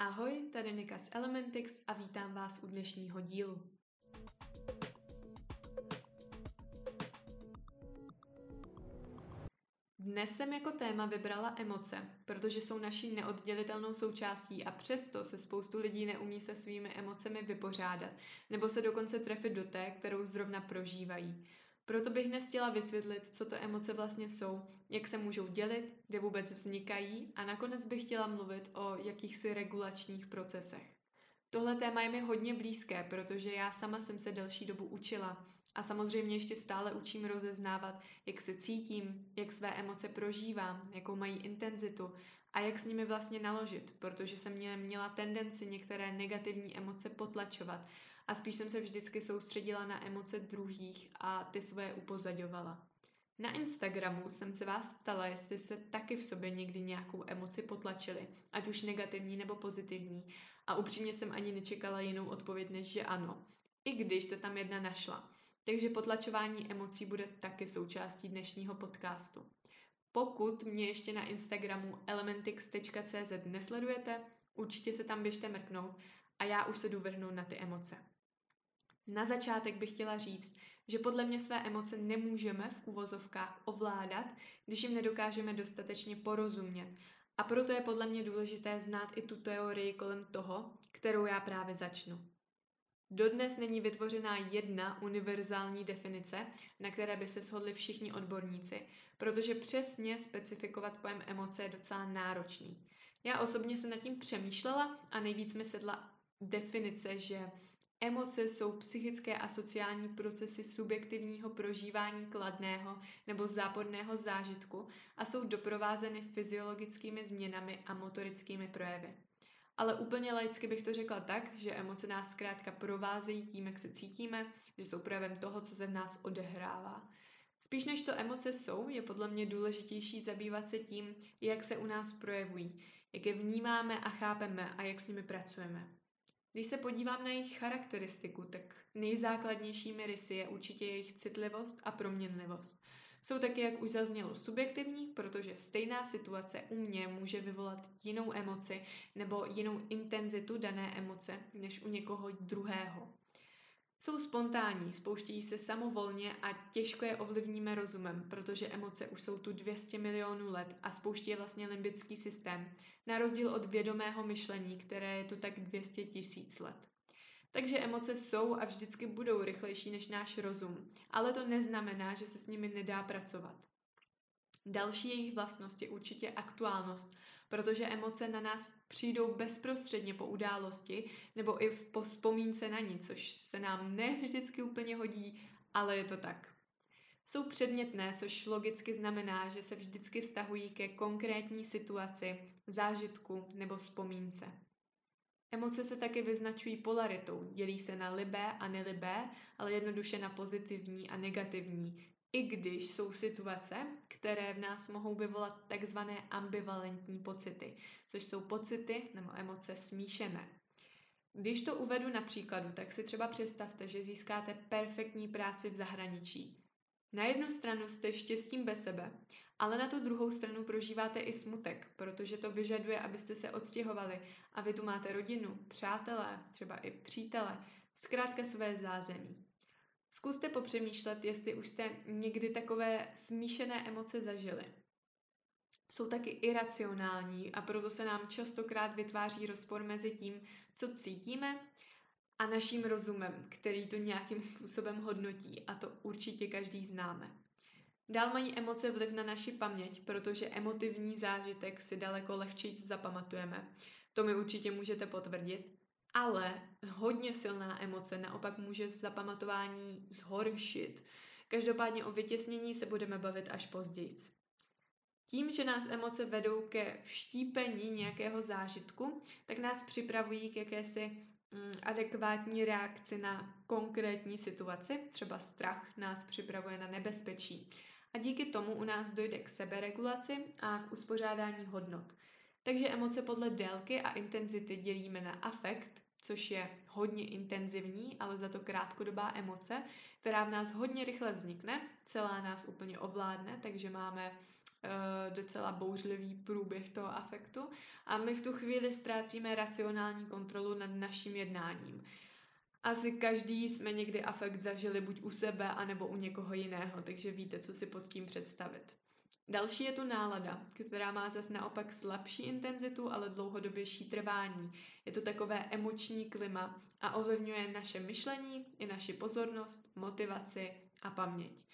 Ahoj, tady Nika z Elementix a vítám vás u dnešního dílu. Dnes jsem jako téma vybrala emoce, protože jsou naší neoddělitelnou součástí a přesto se spoustu lidí neumí se svými emocemi vypořádat, nebo se dokonce trefit do té, kterou zrovna prožívají. Proto bych dnes chtěla vysvětlit, co to emoce vlastně jsou, jak se můžou dělit, kde vůbec vznikají a nakonec bych chtěla mluvit o jakýchsi regulačních procesech. Tohle téma je mi hodně blízké, protože já sama jsem se delší dobu učila a samozřejmě ještě stále učím rozeznávat, jak se cítím, jak své emoce prožívám, jakou mají intenzitu a jak s nimi vlastně naložit, protože jsem měla, tendenci některé negativní emoce potlačovat a spíš jsem se vždycky soustředila na emoce druhých a ty svoje upozaďovala. Na Instagramu jsem se vás ptala, jestli se taky v sobě někdy nějakou emoci potlačili, ať už negativní nebo pozitivní, a upřímně jsem ani nečekala jinou odpověď, než že ano, i když se tam jedna našla. Takže potlačování emocí bude taky součástí dnešního podcastu. Pokud mě ještě na Instagramu elementix.cz nesledujete, určitě se tam běžte mrknout a já už se jdu vrhnout na ty emoce. Na začátek bych chtěla říct, že podle mě své emoce nemůžeme v úvozovkách ovládat, když jim nedokážeme dostatečně porozumět. A proto je podle mě důležité znát i tu teorii kolem toho, kterou já právě začnu. Dodnes není vytvořená jedna univerzální definice, na které by se shodli všichni odborníci, protože přesně specifikovat pojem emoce je docela náročný. Já osobně se nad tím přemýšlela a nejvíc mi sedla definice, že Emoce jsou psychické a sociální procesy subjektivního prožívání kladného nebo záporného zážitku a jsou doprovázeny fyziologickými změnami a motorickými projevy. Ale úplně laicky bych to řekla tak, že emoce nás zkrátka provázejí tím, jak se cítíme, že jsou projevem toho, co se v nás odehrává. Spíš než to emoce jsou, je podle mě důležitější zabývat se tím, jak se u nás projevují, jak je vnímáme a chápeme a jak s nimi pracujeme. Když se podívám na jejich charakteristiku, tak nejzákladnějšími rysy je určitě jejich citlivost a proměnlivost. Jsou taky, jak už zaznělo, subjektivní, protože stejná situace u mě může vyvolat jinou emoci nebo jinou intenzitu dané emoce než u někoho druhého. Jsou spontánní, spouštějí se samovolně a těžko je ovlivníme rozumem, protože emoce už jsou tu 200 milionů let a spouští je vlastně limbický systém, na rozdíl od vědomého myšlení, které je tu tak 200 tisíc let. Takže emoce jsou a vždycky budou rychlejší než náš rozum, ale to neznamená, že se s nimi nedá pracovat. Další jejich vlastnost je určitě aktuálnost, protože emoce na nás přijdou bezprostředně po události nebo i po vzpomínce na ní, což se nám ne vždycky úplně hodí, ale je to tak. Jsou předmětné, což logicky znamená, že se vždycky vztahují ke konkrétní situaci, zážitku nebo vzpomínce. Emoce se taky vyznačují polaritou, dělí se na libé a nelibé, ale jednoduše na pozitivní a negativní, i když jsou situace, které v nás mohou vyvolat takzvané ambivalentní pocity, což jsou pocity nebo emoce smíšené. Když to uvedu na příkladu, tak si třeba představte, že získáte perfektní práci v zahraničí. Na jednu stranu jste štěstím bez sebe, ale na tu druhou stranu prožíváte i smutek, protože to vyžaduje, abyste se odstěhovali a vy tu máte rodinu, přátelé, třeba i přítele, zkrátka své zázemí. Zkuste popřemýšlet, jestli už jste někdy takové smíšené emoce zažili. Jsou taky iracionální a proto se nám častokrát vytváří rozpor mezi tím, co cítíme a naším rozumem, který to nějakým způsobem hodnotí a to určitě každý známe. Dál mají emoce vliv na naši paměť, protože emotivní zážitek si daleko lehčí zapamatujeme. To mi určitě můžete potvrdit. Ale hodně silná emoce naopak může zapamatování zhoršit. Každopádně o vytěsnění se budeme bavit až později. Tím, že nás emoce vedou ke vštípení nějakého zážitku, tak nás připravují k jakési mm, adekvátní reakci na konkrétní situaci, třeba strach nás připravuje na nebezpečí. A díky tomu u nás dojde k seberegulaci a k uspořádání hodnot. Takže emoce podle délky a intenzity dělíme na afekt, což je hodně intenzivní, ale za to krátkodobá emoce, která v nás hodně rychle vznikne, celá nás úplně ovládne, takže máme docela bouřlivý průběh toho afektu a my v tu chvíli ztrácíme racionální kontrolu nad naším jednáním. Asi každý jsme někdy afekt zažili buď u sebe, anebo u někoho jiného, takže víte, co si pod tím představit. Další je tu nálada, která má zase naopak slabší intenzitu, ale dlouhodobější trvání. Je to takové emoční klima a ovlivňuje naše myšlení i naši pozornost, motivaci a paměť.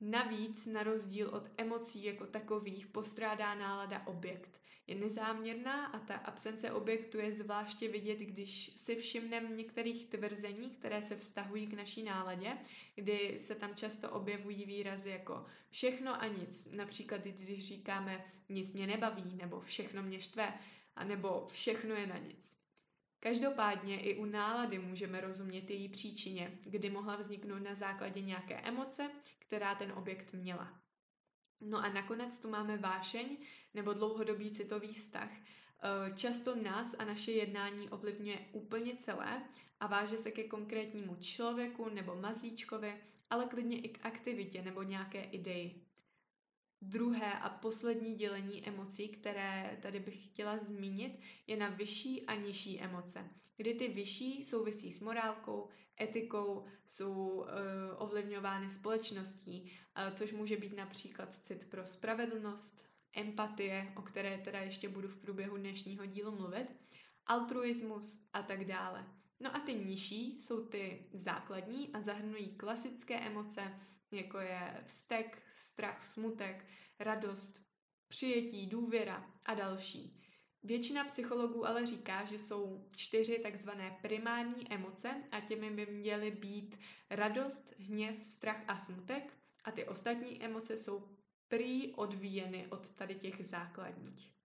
Navíc, na rozdíl od emocí jako takových, postrádá nálada objekt. Je nezáměrná a ta absence objektu je zvláště vidět, když si všimneme některých tvrzení, které se vztahují k naší náladě, kdy se tam často objevují výrazy jako všechno a nic. Například, když říkáme nic mě nebaví, nebo všechno mě štve, nebo všechno je na nic. Každopádně i u nálady můžeme rozumět její příčině, kdy mohla vzniknout na základě nějaké emoce, která ten objekt měla. No a nakonec tu máme vášeň nebo dlouhodobý citový vztah. Eh, často nás a naše jednání ovlivňuje úplně celé a váže se ke konkrétnímu člověku nebo mazlíčkovi, ale klidně i k aktivitě nebo nějaké ideji. Druhé a poslední dělení emocí, které tady bych chtěla zmínit, je na vyšší a nižší emoce, kdy ty vyšší souvisí s morálkou, etikou, jsou uh, ovlivňovány společností, uh, což může být například cit pro spravedlnost, empatie, o které teda ještě budu v průběhu dnešního dílu mluvit, altruismus a tak dále. No a ty nižší jsou ty základní a zahrnují klasické emoce, jako je vztek, strach, smutek, radost, přijetí, důvěra a další. Většina psychologů ale říká, že jsou čtyři takzvané primární emoce a těmi by měly být radost, hněv, strach a smutek a ty ostatní emoce jsou prý odvíjeny od tady těch základních.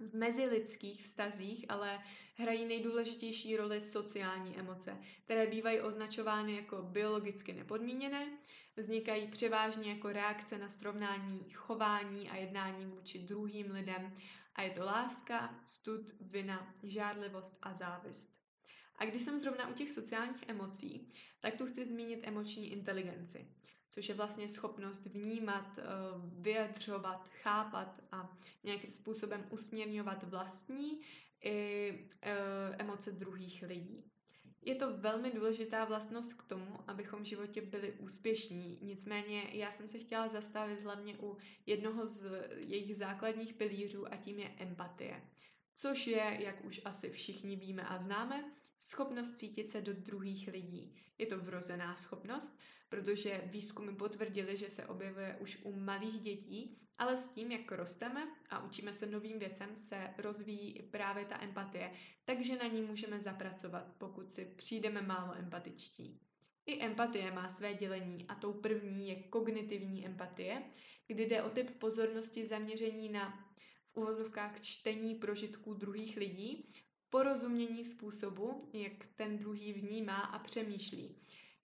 V mezilidských vztazích ale hrají nejdůležitější roli sociální emoce, které bývají označovány jako biologicky nepodmíněné, vznikají převážně jako reakce na srovnání chování a jednání vůči druhým lidem a je to láska, stud, vina, žádlivost a závist. A když jsem zrovna u těch sociálních emocí, tak tu chci zmínit emoční inteligenci, což je vlastně schopnost vnímat, eh, vyjadřovat, chápat a nějakým způsobem usměrňovat vlastní i eh, emoce druhých lidí. Je to velmi důležitá vlastnost k tomu, abychom v životě byli úspěšní. Nicméně já jsem se chtěla zastavit hlavně u jednoho z jejich základních pilířů a tím je empatie. Což je, jak už asi všichni víme a známe, schopnost cítit se do druhých lidí. Je to vrozená schopnost, protože výzkumy potvrdily, že se objevuje už u malých dětí, ale s tím, jak rosteme a učíme se novým věcem, se rozvíjí právě ta empatie, takže na ní můžeme zapracovat, pokud si přijdeme málo empatičtí. I empatie má své dělení a tou první je kognitivní empatie, kdy jde o typ pozornosti zaměření na v uvozovkách čtení prožitků druhých lidí, porozumění způsobu, jak ten druhý vnímá a přemýšlí.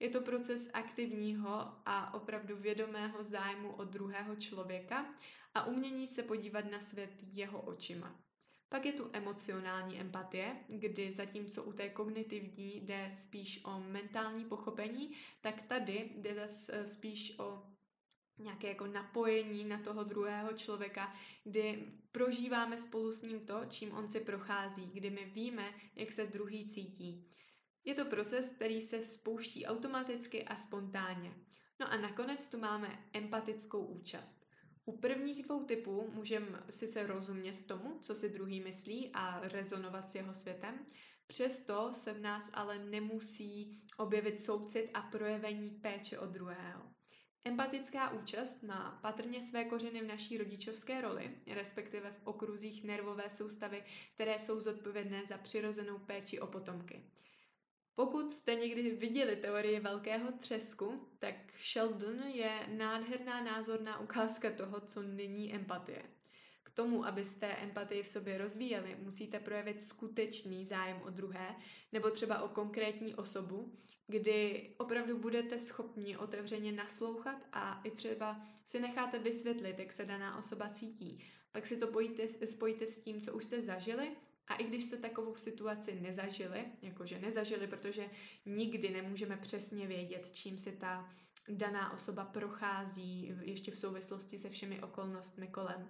Je to proces aktivního a opravdu vědomého zájmu od druhého člověka a umění se podívat na svět jeho očima. Pak je tu emocionální empatie, kdy zatímco u té kognitivní jde spíš o mentální pochopení, tak tady jde zase eh, spíš o nějaké jako napojení na toho druhého člověka, kdy prožíváme spolu s ním to, čím on si prochází, kdy my víme, jak se druhý cítí. Je to proces, který se spouští automaticky a spontánně. No a nakonec tu máme empatickou účast. U prvních dvou typů můžeme sice rozumět tomu, co si druhý myslí a rezonovat s jeho světem, přesto se v nás ale nemusí objevit soucit a projevení péče od druhého. Empatická účast má patrně své kořeny v naší rodičovské roli, respektive v okruzích nervové soustavy, které jsou zodpovědné za přirozenou péči o potomky. Pokud jste někdy viděli teorii velkého třesku, tak Sheldon je nádherná názorná ukázka toho, co není empatie. K tomu, abyste empatii v sobě rozvíjeli, musíte projevit skutečný zájem o druhé nebo třeba o konkrétní osobu, kdy opravdu budete schopni otevřeně naslouchat a i třeba si necháte vysvětlit, jak se daná osoba cítí. Pak si to bojíte, spojíte s tím, co už jste zažili a i když jste takovou situaci nezažili, jakože nezažili, protože nikdy nemůžeme přesně vědět, čím si ta daná osoba prochází ještě v souvislosti se všemi okolnostmi kolem.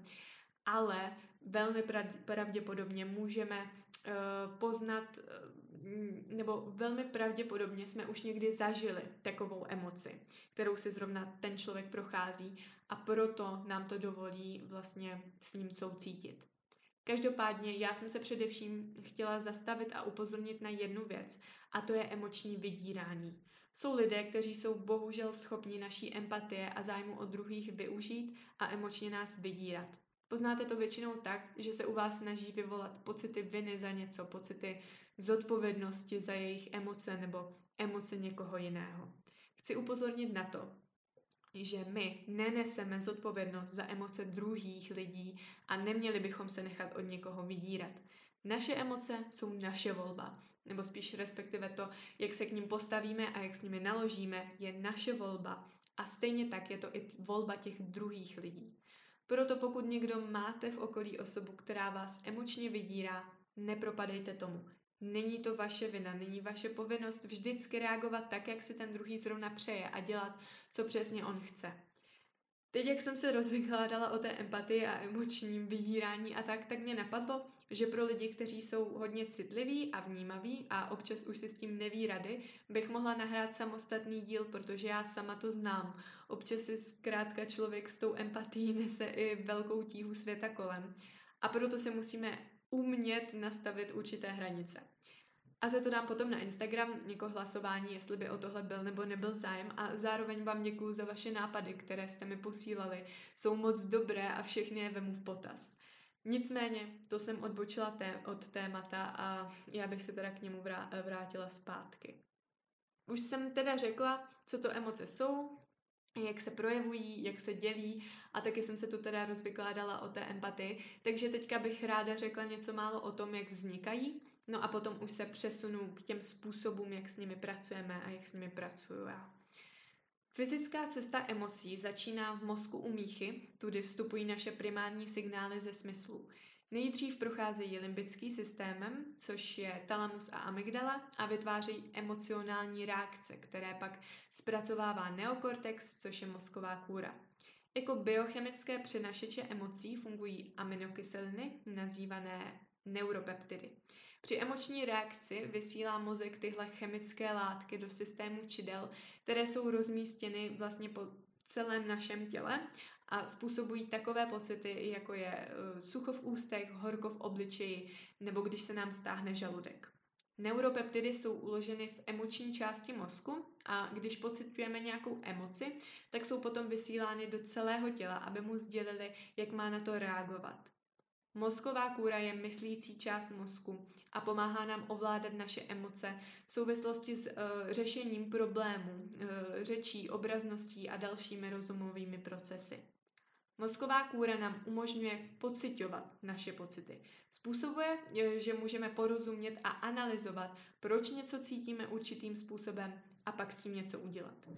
Ale velmi pravděpodobně můžeme uh, poznat, uh, nebo velmi pravděpodobně jsme už někdy zažili takovou emoci, kterou si zrovna ten člověk prochází a proto nám to dovolí vlastně s ním soucítit. Každopádně já jsem se především chtěla zastavit a upozornit na jednu věc, a to je emoční vydírání. Jsou lidé, kteří jsou bohužel schopni naší empatie a zájmu od druhých využít a emočně nás vydírat. Poznáte to většinou tak, že se u vás snaží vyvolat pocity viny za něco, pocity zodpovědnosti za jejich emoce nebo emoce někoho jiného. Chci upozornit na to, že my neneseme zodpovědnost za emoce druhých lidí a neměli bychom se nechat od někoho vydírat. Naše emoce jsou naše volba, nebo spíš respektive to, jak se k ním postavíme a jak s nimi naložíme, je naše volba. A stejně tak je to i volba těch druhých lidí. Proto pokud někdo máte v okolí osobu, která vás emočně vydírá, nepropadejte tomu. Není to vaše vina, není vaše povinnost vždycky reagovat tak, jak si ten druhý zrovna přeje a dělat, co přesně on chce. Teď, jak jsem se rozvykládala o té empatii a emočním vydírání a tak, tak mě napadlo, že pro lidi, kteří jsou hodně citliví a vnímaví a občas už si s tím neví rady, bych mohla nahrát samostatný díl, protože já sama to znám. Občas si zkrátka člověk s tou empatií nese i velkou tíhu světa kolem. A proto se musíme umět nastavit určité hranice. A za to dám potom na Instagram jako hlasování, jestli by o tohle byl nebo nebyl zájem. A zároveň vám děkuju za vaše nápady, které jste mi posílali. Jsou moc dobré a všechny je vemu v potaz. Nicméně, to jsem odbočila té, od témata a já bych se teda k němu vrátila zpátky. Už jsem teda řekla, co to emoce jsou, jak se projevují, jak se dělí a taky jsem se tu teda rozvykládala o té empatii, takže teďka bych ráda řekla něco málo o tom, jak vznikají, no a potom už se přesunu k těm způsobům, jak s nimi pracujeme a jak s nimi pracuju já. Fyzická cesta emocí začíná v mozku u míchy, tudy vstupují naše primární signály ze smyslu. Nejdřív procházejí limbický systémem, což je talamus a amygdala, a vytvářejí emocionální reakce, které pak zpracovává neokortex, což je mozková kůra. Jako biochemické přenašeče emocí fungují aminokyseliny, nazývané neuropeptidy. Při emoční reakci vysílá mozek tyhle chemické látky do systému čidel, které jsou rozmístěny vlastně po celém našem těle a způsobují takové pocity, jako je eh, sucho v ústech, horko v obličeji nebo když se nám stáhne žaludek. Neuropeptidy jsou uloženy v emoční části mozku a když pocitujeme nějakou emoci, tak jsou potom vysílány do celého těla, aby mu sdělili, jak má na to reagovat. Mozková kůra je myslící část mozku a pomáhá nám ovládat naše emoce v souvislosti s uh, řešením problémů, uh, řečí, obrazností a dalšími rozumovými procesy. Mozková kůra nám umožňuje pocitovat naše pocity. Způsobuje, eh, že můžeme porozumět a analyzovat, proč něco cítíme určitým způsobem a pak s tím něco udělat.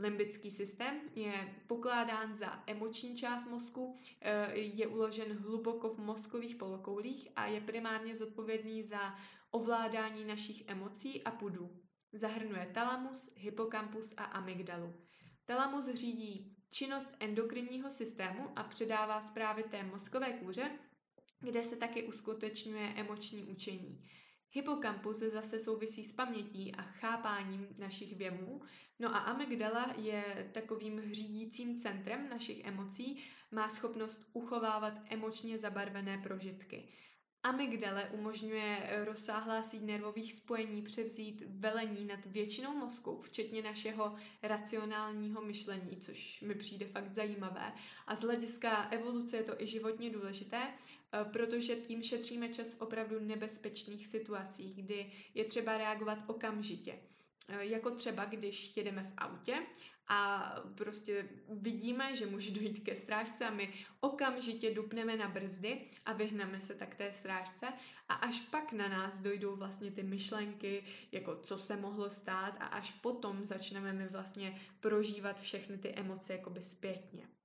Limbický systém je pokládán za emoční část mozku, eh, je uložen hluboko v mozkových polokoulích a je primárně zodpovědný za ovládání našich emocí a pudů. Zahrnuje talamus, hypokampus a amygdalu. Talamus řídí činnost endokrinního systému a předává zprávy té mozkové kůře, kde se taky uskutečňuje emoční učení. Hypokampus zase souvisí s pamětí a chápáním našich věmů, no a amygdala je takovým řídícím centrem našich emocí, má schopnost uchovávat emočně zabarvené prožitky. Amygdale umožňuje rozsáhlá síť nervových spojení převzít velení nad většinou mozku, včetně našeho racionálního myšlení, což mi přijde fakt zajímavé. A z hlediska evoluce je to i životně důležité, eh, protože tím šetříme čas v opravdu nebezpečných situacích, kdy je třeba reagovat okamžitě. Eh, jako třeba, když jedeme v autě a prostě vidíme, že může dojít ke srážce a my okamžitě dupneme na brzdy a vyhneme se tak té srážce a až pak na nás dojdou vlastně ty myšlenky, jako co se mohlo stát a až potom začneme my vlastně prožívat všechny ty emoce jakoby zpětně.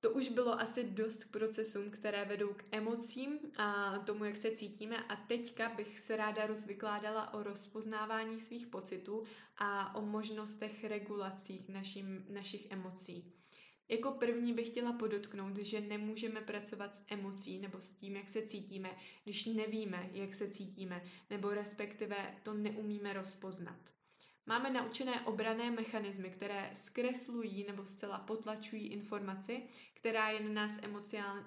To už bylo asi dost k procesům, které vedou k emocím a tomu, jak se cítíme. A teďka bych se ráda rozvykládala o rozpoznávání svých pocitů a o možnostech regulací našim, našich emocí. Jako první bych chtěla podotknout, že nemůžeme pracovat s emocí nebo s tím, jak se cítíme, když nevíme, jak se cítíme, nebo respektive to neumíme rozpoznat. Máme naučené obrané mechanismy, které zkreslují nebo zcela potlačují informaci, která je na nás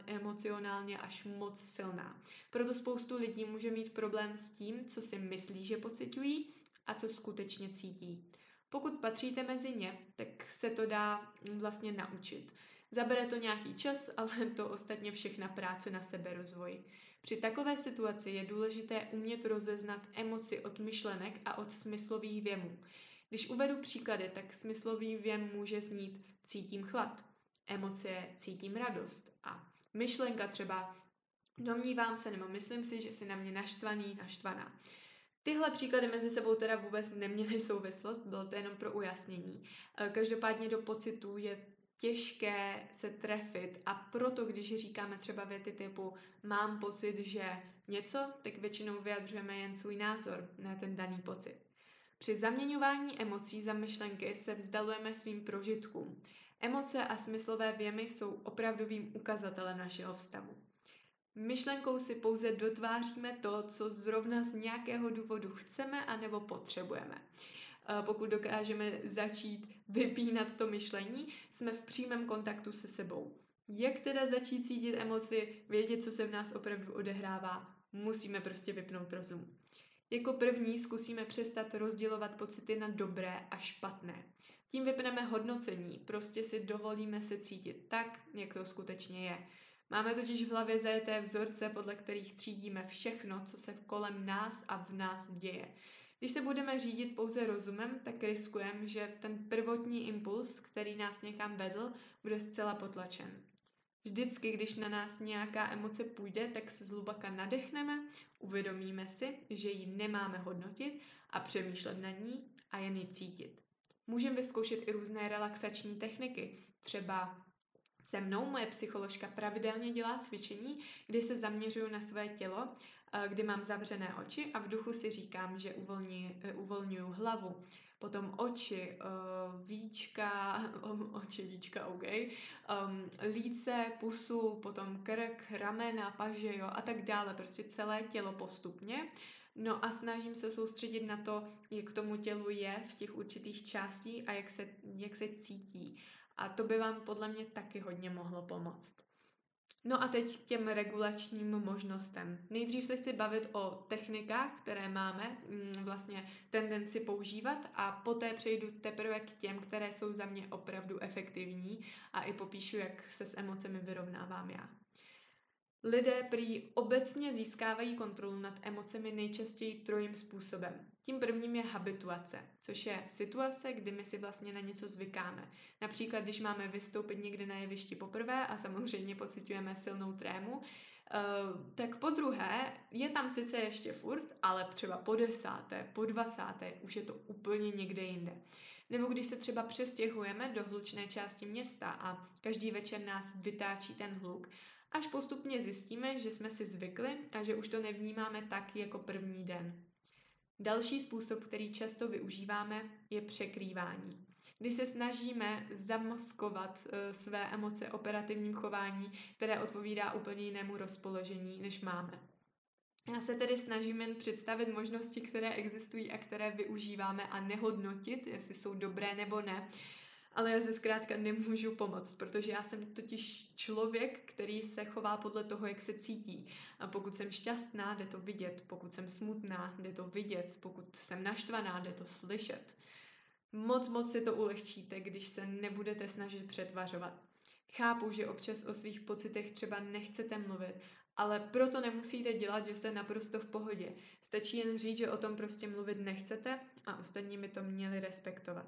emocionálně až moc silná. Proto spoustu lidí může mít problém s tím, co si myslí, že pocitují a co skutečně cítí. Pokud patříte mezi ně, tak se to dá vlastně naučit. Zabere to nějaký čas, ale to ostatně všechna práce na sebe rozvoj. Při takové situaci je důležité umět rozeznat emoci od myšlenek a od smyslových věmů. Když uvedu příklady, tak smyslový věm může znít cítím chlad, emoce cítím radost a myšlenka třeba domnívám se nebo myslím si, že si na mě naštvaný, naštvaná. Tyhle příklady mezi sebou teda vůbec neměly souvislost, bylo to jenom pro ujasnění. Každopádně do pocitů je těžké se trefit a proto, když říkáme třeba věty typu mám pocit, že něco, tak většinou vyjadřujeme jen svůj názor, ne ten daný pocit. Při zaměňování emocí za myšlenky se vzdalujeme svým prožitkům. Emoce a smyslové věmy jsou opravdovým ukazatelem našeho vztahu. Myšlenkou si pouze dotváříme to, co zrovna z nějakého důvodu chceme anebo potřebujeme. Pokud dokážeme začít vypínat to myšlení, jsme v přímém kontaktu se sebou. Jak teda začít cítit emoci, vědět, co se v nás opravdu odehrává? Musíme prostě vypnout rozum. Jako první zkusíme přestat rozdělovat pocity na dobré a špatné. Tím vypneme hodnocení, prostě si dovolíme se cítit tak, jak to skutečně je. Máme totiž v hlavě zajeté vzorce, podle kterých třídíme všechno, co se kolem nás a v nás děje. Když se budeme řídit pouze rozumem, tak riskujeme, že ten prvotní impuls, který nás někam vedl, bude zcela potlačen. Vždycky, když na nás nějaká emoce půjde, tak se zhlubaka nadechneme, uvědomíme si, že ji nemáme hodnotit a přemýšlet na ní a jen ji cítit. Můžeme vyzkoušet i různé relaxační techniky, třeba se mnou moje psycholožka pravidelně dělá cvičení, kdy se zaměřuju na své tělo, kdy mám zavřené oči a v duchu si říkám, že uvolni, eh, uvolňuju hlavu, potom oči, uh, víčka, oči, víčka, OK, líce, pusu, potom krk, ramena, paže, jo, a tak dále, prostě celé tělo postupně. No a snažím se soustředit na to, jak tomu tělu je v těch určitých částí a jak se, jak se cítí. A to by vám podle mě taky hodně mohlo pomoct. No a teď k těm regulačním možnostem. Nejdřív se chci bavit o technikách, které máme mm, vlastně tendenci používat a poté přejdu teprve k těm, které jsou za mě opravdu efektivní a i popíšu, jak se s emocemi vyrovnávám já. Lidé prý obecně získávají kontrolu nad emocemi nejčastěji trojím způsobem. Tím prvním je habituace, což je situace, kdy my si vlastně na něco zvykáme. Například, když máme vystoupit někde na jevišti poprvé a samozřejmě pocitujeme silnou trému, eh, tak po druhé je tam sice ještě furt, ale třeba po desáté, po dvacáté už je to úplně někde jinde. Nebo když se třeba přestěhujeme do hlučné části města a každý večer nás vytáčí ten hluk, až postupně zjistíme, že jsme si zvykli a že už to nevnímáme tak jako první den. Další způsob, který často využíváme, je překrývání. Když se snažíme zamaskovat uh, své emoce operativním chování, které odpovídá úplně jinému rozpoložení, než máme. Já se tedy snažím jen představit možnosti, které existují a které využíváme a nehodnotit, jestli jsou dobré nebo ne, ale já se zkrátka nemůžu pomoct, protože já jsem totiž člověk, který se chová podle toho, jak se cítí. A pokud jsem šťastná, jde to vidět, pokud jsem smutná, jde to vidět, pokud jsem naštvaná, jde to slyšet. Moc, moc si to ulehčíte, když se nebudete snažit přetvařovat. Chápu, že občas o svých pocitech třeba nechcete mluvit, ale proto nemusíte dělat, že jste naprosto v pohodě. Stačí jen říct, že o tom prostě mluvit nechcete a ostatní by to měli respektovat.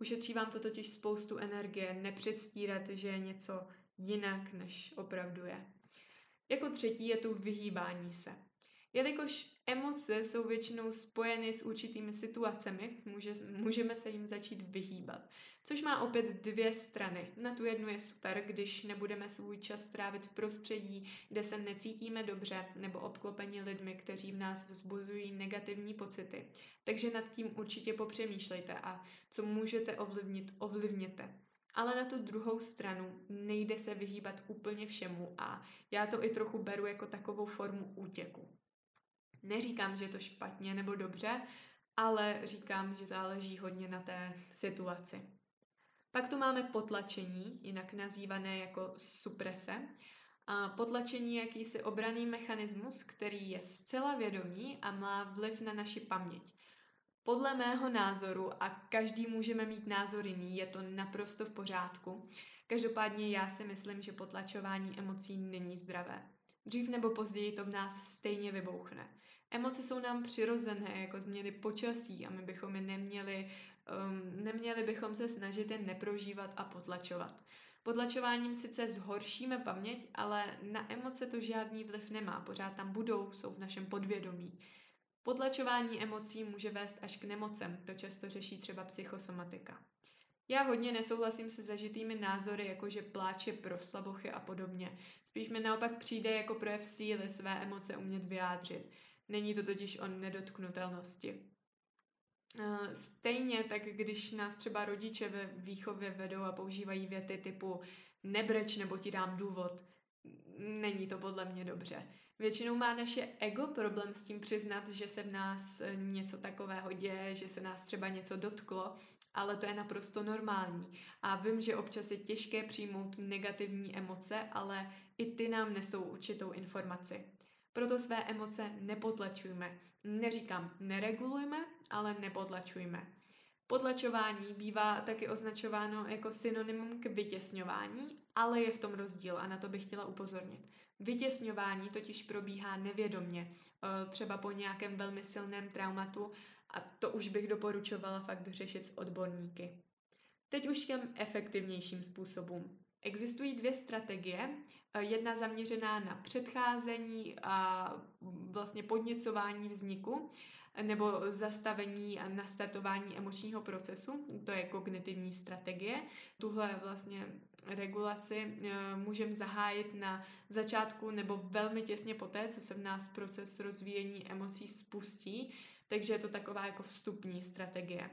Ušetří vám to totiž spoustu energie nepředstírat, že je něco jinak, než opravdu je. Jako třetí je tu vyhýbání se. Jelikož emoce jsou většinou spojeny s určitými situacemi, může, můžeme se jim začít vyhýbat. Což má opět dvě strany. Na tu jednu je super, když nebudeme svůj čas trávit v prostředí, kde se necítíme dobře, nebo obklopení lidmi, kteří v nás vzbuzují negativní pocity. Takže nad tím určitě popřemýšlejte a co můžete ovlivnit, ovlivněte. Ale na tu druhou stranu nejde se vyhýbat úplně všemu a já to i trochu beru jako takovou formu útěku. Neříkám, že je to špatně nebo dobře, ale říkám, že záleží hodně na té situaci. Pak tu máme potlačení, jinak nazývané jako suprese. A potlačení je jakýsi obraný mechanismus, který je zcela vědomý a má vliv na naši paměť. Podle mého názoru, a každý můžeme mít názor jiný, je to naprosto v pořádku. Každopádně já si myslím, že potlačování emocí není zdravé. Dřív nebo později to v nás stejně vybouchne. Emoce jsou nám přirozené, jako změny počasí a my bychom je neměli, um, neměli bychom se snažit je neprožívat a potlačovat. Potlačováním sice zhoršíme paměť, ale na emoce to žádný vliv nemá, pořád tam budou, jsou v našem podvědomí. Potlačování emocí může vést až k nemocem, to často řeší třeba psychosomatika. Já hodně nesouhlasím se zažitými názory, jako že pláče pro slabochy a podobně. Spíš mi naopak přijde jako projev síly své emoce umět vyjádřit. Není to totiž o nedotknutelnosti. Eh, stejně tak, když nás třeba rodiče ve výchově vedou a používají věty typu nebreč nebo ti dám důvod, není to podle mě dobře. Většinou má naše ego problém s tím přiznat, že se v nás eh, něco takového děje, že se nás třeba něco dotklo, ale to je naprosto normální. A vím, že občas je těžké přijmout negativní emoce, ale i ty nám nesou určitou informaci. Proto své emoce nepotlačujme. Neříkám neregulujme, ale nepotlačujme. Potlačování bývá taky označováno jako synonymum k vytěsňování, ale je v tom rozdíl a na to bych chtěla upozornit. Vytěsňování totiž probíhá nevědomně, e, třeba po nějakém velmi silném traumatu a to už bych doporučovala fakt řešit s odborníky. Teď už těm efektivnějším způsobům. Existují dvě strategie. Eh, jedna zaměřená na předcházení a vlastně podněcování vzniku nebo zastavení a nastartování emočního procesu, to je kognitivní strategie. Tuhle vlastně regulaci eh, můžeme zahájit na začátku nebo velmi těsně poté, co se v nás proces rozvíjení emocí spustí, takže je to taková jako vstupní strategie.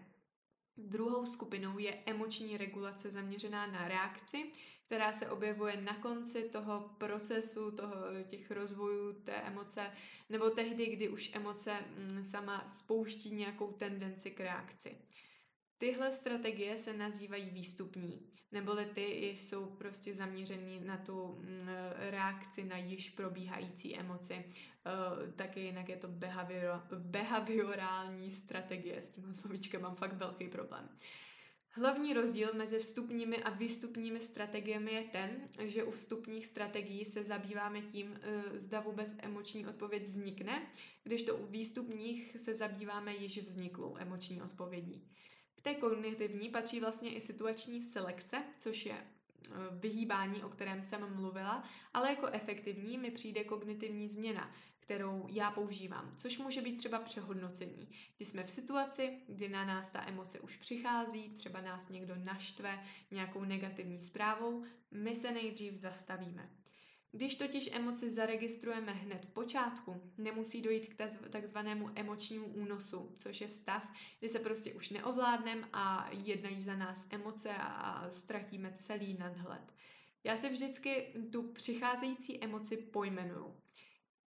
Druhou skupinou je emoční regulace zaměřená na reakci, která se objevuje na konci toho procesu, toho, těch rozvojů té emoce, nebo tehdy, kdy už emoce mm, sama spouští nějakou tendenci k reakci. Tyhle strategie se nazývají výstupní, neboli ty jsou prostě zaměřený na tu mm, reakci na již probíhající emoci. E, taky jinak je to behaviorální strategie. S tímhle slovíčkem mám fakt velký problém. Hlavní rozdíl mezi vstupními a výstupními strategiemi je ten, že u vstupních strategií se zabýváme tím, e, zda vůbec emoční odpověď vznikne, když to u výstupních se zabýváme již vzniklou emoční odpovědí. K té kognitivní patří vlastně i situační selekce, což je e, vyhýbání, o kterém jsem mluvila, ale jako efektivní mi přijde kognitivní změna, kterou já používám, což může být třeba přehodnocení. Když jsme v situaci, kdy na nás ta emoce už přichází, třeba nás někdo naštve nějakou negativní zprávou, my se nejdřív zastavíme. Když totiž emoci zaregistrujeme hned v počátku, nemusí dojít k takzvanému emočnímu únosu, což je stav, kdy se prostě už neovládneme a jednají za nás emoce a ztratíme celý nadhled. Já se vždycky tu přicházející emoci pojmenuju.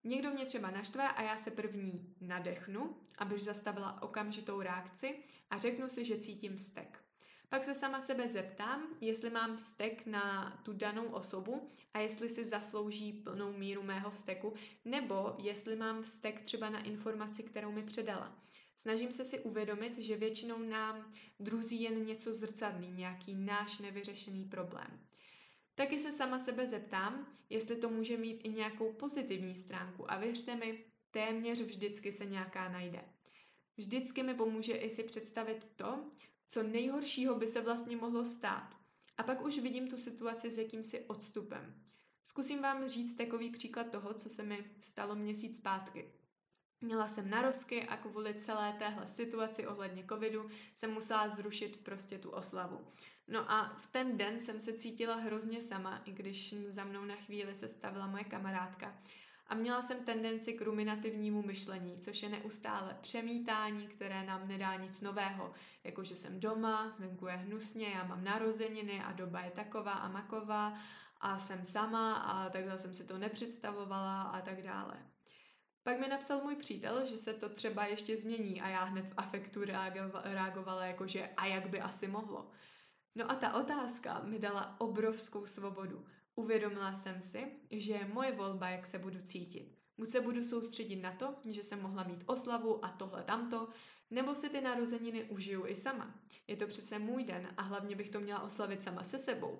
Někdo mě třeba naštve a já se první nadechnu, abych zastavila okamžitou reakci a řeknu si, že cítím vztek. Pak se sama sebe zeptám, jestli mám vztek na tu danou osobu a jestli si zaslouží plnou míru mého vzteku, nebo jestli mám vztek třeba na informaci, kterou mi předala. Snažím se si uvědomit, že většinou nám druzí jen něco zrcadlí, nějaký náš nevyřešený problém. Taky se sama sebe zeptám, jestli to může mít i nějakou pozitivní stránku a věřte mi, téměř vždycky se nějaká najde. Vždycky mi pomůže i si představit to, co nejhoršího by se vlastně mohlo stát. A pak už vidím tu situaci s jakýmsi odstupem. Zkusím vám říct takový příklad toho, co se mi stalo měsíc zpátky. Měla jsem narozky a kvůli celé téhle situaci ohledně covidu jsem musela zrušit prostě tu oslavu. No a v ten den jsem se cítila hrozně sama, i když za mnou na chvíli se stavila moje kamarádka. A měla jsem tendenci k ruminativnímu myšlení, což je neustále přemítání, které nám nedá nic nového. Jako, že jsem doma, venku je hnusně, já mám narozeniny a doba je taková a maková a jsem sama a takhle jsem si to nepředstavovala a tak dále. Pak mi napsal můj přítel, že se to třeba ještě změní a já hned v afektu reagovala jako, že a jak by asi mohlo. No a ta otázka mi dala obrovskou svobodu. Uvědomila jsem si, že je moje volba, jak se budu cítit. Buď se budu soustředit na to, že jsem mohla mít oslavu a tohle tamto, nebo si ty narozeniny užiju i sama. Je to přece můj den a hlavně bych to měla oslavit sama se sebou.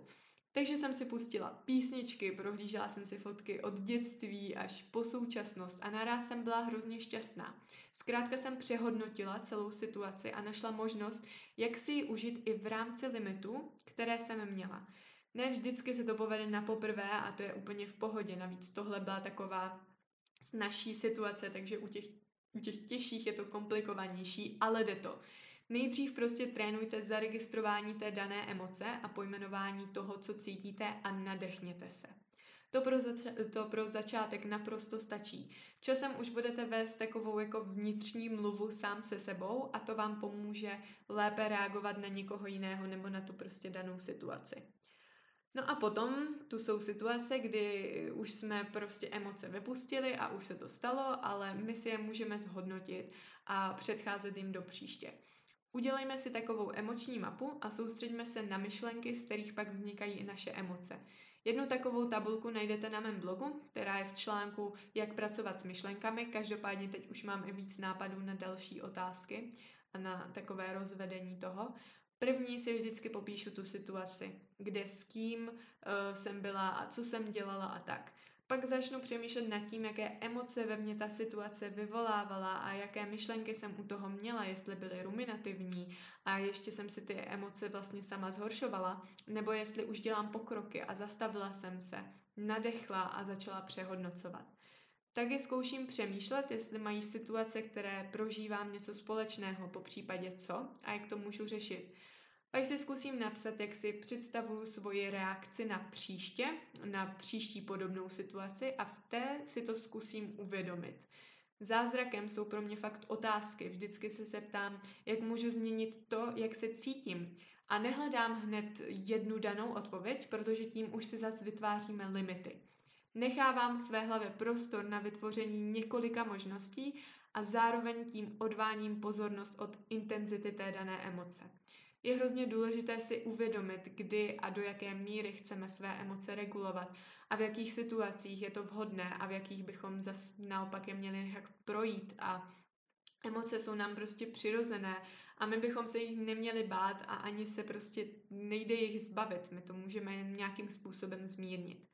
Takže jsem si pustila písničky, prohlížela jsem si fotky od dětství až po současnost a naraz jsem byla hrozně šťastná. Zkrátka jsem přehodnotila celou situaci a našla možnost, jak si ji užít i v rámci limitu, které jsem měla. Ne vždycky se to povede na poprvé a to je úplně v pohodě. Navíc tohle byla taková naší situace, takže u těch, u těch těžších je to komplikovanější, ale jde to. Nejdřív prostě trénujte zaregistrování té dané emoce a pojmenování toho, co cítíte a nadechněte se. To pro, to pro začátek naprosto stačí. Časem už budete vést takovou jako vnitřní mluvu sám se sebou a to vám pomůže lépe reagovat na někoho jiného nebo na tu prostě danou situaci. No a potom tu jsou situace, kdy už jsme prostě emoce vypustili a už se to stalo, ale my si je můžeme zhodnotit a předcházet jim do příště. Udělejme si takovou emoční mapu a soustředíme se na myšlenky, z kterých pak vznikají i naše emoce. Jednu takovou tabulku najdete na mém blogu, která je v článku Jak pracovat s myšlenkami. Každopádně teď už mám i víc nápadů na další otázky a na takové rozvedení toho. První si vždycky popíšu tu situaci, kde s kým uh, jsem byla a co jsem dělala a tak. Pak začnu přemýšlet nad tím, jaké emoce ve mně ta situace vyvolávala a jaké myšlenky jsem u toho měla, jestli byly ruminativní a ještě jsem si ty emoce vlastně sama zhoršovala, nebo jestli už dělám pokroky a zastavila jsem se, nadechla a začala přehodnocovat. Taky zkouším přemýšlet, jestli mají situace, které prožívám něco společného, po případě co a jak to můžu řešit. Pak si zkusím napsat, jak si představuju svoji reakci na příště, na příští podobnou situaci a v té si to zkusím uvědomit. Zázrakem jsou pro mě fakt otázky. Vždycky se zeptám, jak můžu změnit to, jak se cítím. A nehledám hned jednu danou odpověď, protože tím už si zase vytváříme limity. Nechávám své hlavě prostor na vytvoření několika možností a zároveň tím odváním pozornost od intenzity té dané emoce je hrozně důležité si uvědomit, kdy a do jaké míry chceme své emoce regulovat a v jakých situacích je to vhodné a v jakých bychom zas naopak je měli nechat projít a emoce jsou nám prostě přirozené a my bychom se jich neměli bát a ani se prostě nejde jich zbavit. My to můžeme jen nějakým způsobem zmírnit.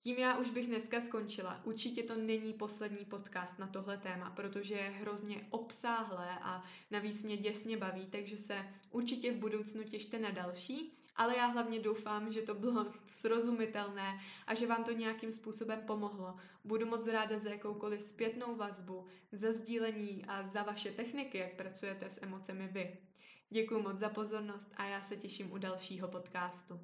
Tím já už bych dneska skončila. Určitě to není poslední podcast na tohle téma, protože je hrozně obsáhlé a navíc mě děsně baví, takže se určitě v budoucnu těšte na další. Ale já hlavně doufám, že to bylo srozumitelné a že vám to nějakým způsobem pomohlo. Budu moc ráda za jakoukoliv zpětnou vazbu, za sdílení a za vaše techniky, jak pracujete s emocemi vy. Děkuji moc za pozornost a já se těším u dalšího podcastu.